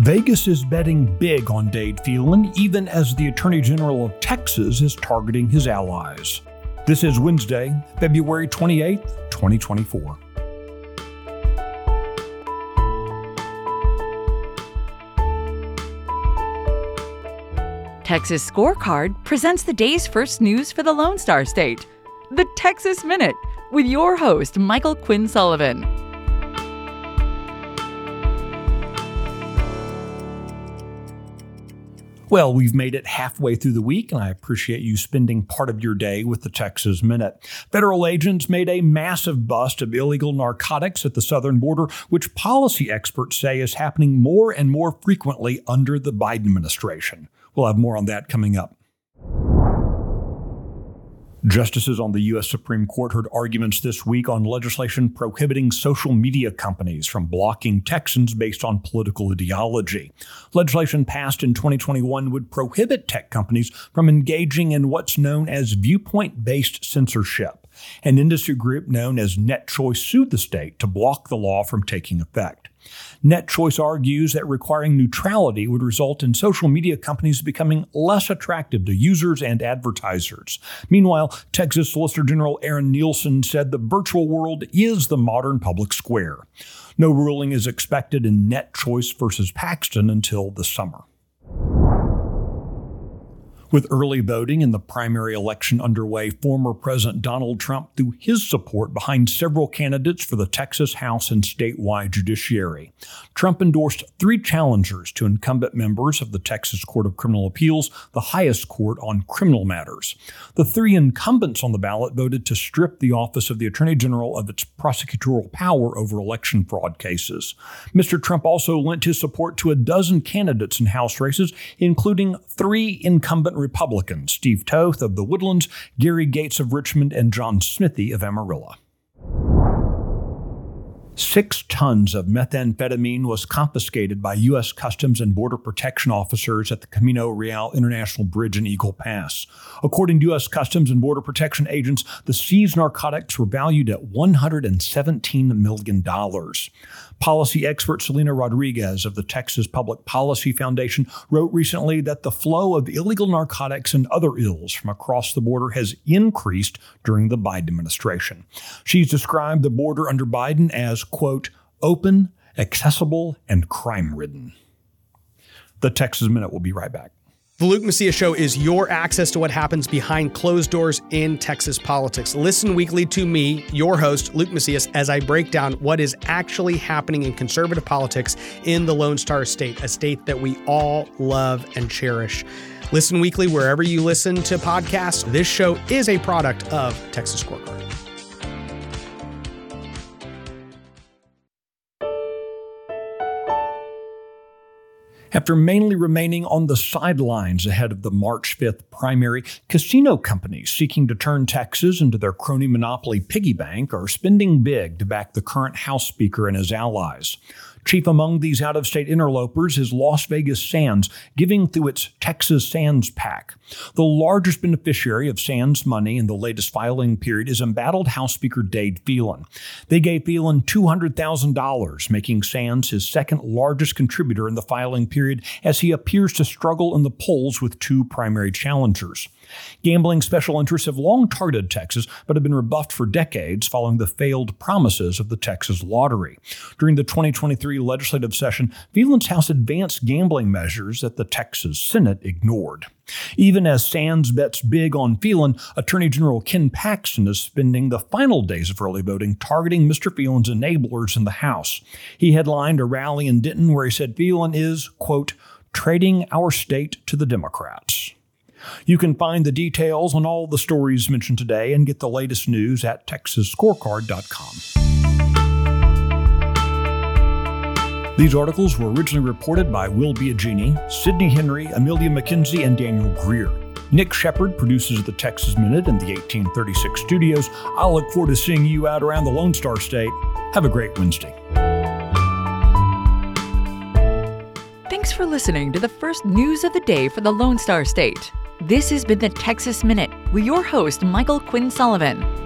Vegas is betting big on Dade Phelan, even as the Attorney General of Texas is targeting his allies. This is Wednesday, February 28, 2024. Texas Scorecard presents the day's first news for the Lone Star State, the Texas Minute, with your host, Michael Quinn Sullivan. Well, we've made it halfway through the week, and I appreciate you spending part of your day with the Texas Minute. Federal agents made a massive bust of illegal narcotics at the southern border, which policy experts say is happening more and more frequently under the Biden administration. We'll have more on that coming up. Justices on the U.S. Supreme Court heard arguments this week on legislation prohibiting social media companies from blocking Texans based on political ideology. Legislation passed in 2021 would prohibit tech companies from engaging in what's known as viewpoint based censorship. An industry group known as NetChoice sued the state to block the law from taking effect. NetChoice argues that requiring neutrality would result in social media companies becoming less attractive to users and advertisers. Meanwhile, Texas Solicitor General Aaron Nielson said the virtual world is the modern public square. No ruling is expected in NetChoice versus Paxton until the summer. With early voting in the primary election underway, former President Donald Trump threw his support behind several candidates for the Texas House and statewide judiciary. Trump endorsed three challengers to incumbent members of the Texas Court of Criminal Appeals, the highest court on criminal matters. The three incumbents on the ballot voted to strip the office of the Attorney General of its prosecutorial power over election fraud cases. Mr. Trump also lent his support to a dozen candidates in House races, including three incumbent Republicans Steve Toth of the Woodlands, Gary Gates of Richmond, and John Smithee of Amarillo. Six tons of methamphetamine was confiscated by U.S. Customs and Border Protection officers at the Camino Real International Bridge in Eagle Pass. According to U.S. Customs and Border Protection agents, the seized narcotics were valued at $117 million. Policy expert Selena Rodriguez of the Texas Public Policy Foundation wrote recently that the flow of illegal narcotics and other ills from across the border has increased during the Biden administration. She's described the border under Biden as, quote, open, accessible, and crime ridden. The Texas Minute will be right back. The Luke Macias Show is your access to what happens behind closed doors in Texas politics. Listen weekly to me, your host, Luke Macias, as I break down what is actually happening in conservative politics in the Lone Star State, a state that we all love and cherish. Listen weekly wherever you listen to podcasts. This show is a product of Texas Scorecard. After mainly remaining on the sidelines ahead of the March 5th primary, casino companies seeking to turn Texas into their crony monopoly piggy bank are spending big to back the current House Speaker and his allies. Chief among these out of state interlopers is Las Vegas Sands, giving through its Texas Sands PAC. The largest beneficiary of Sands money in the latest filing period is embattled House Speaker Dade Phelan. They gave Phelan $200,000, making Sands his second largest contributor in the filing period as he appears to struggle in the polls with two primary challengers. Gambling special interests have long targeted Texas, but have been rebuffed for decades following the failed promises of the Texas lottery. During the 2023 legislative session, Phelan's House advanced gambling measures that the Texas Senate ignored. Even as Sands bets big on Phelan, Attorney General Ken Paxton is spending the final days of early voting targeting Mr. Phelan's enablers in the House. He headlined a rally in Denton where he said Phelan is, quote, trading our state to the Democrats. You can find the details on all the stories mentioned today and get the latest news at texasscorecard.com. These articles were originally reported by Will Biagini, Sidney Henry, Amelia McKenzie, and Daniel Greer. Nick Shepard produces the Texas Minute in the 1836 studios. I'll look forward to seeing you out around the Lone Star State. Have a great Wednesday. Thanks for listening to the first news of the day for the Lone Star State. This has been the Texas Minute with your host, Michael Quinn Sullivan.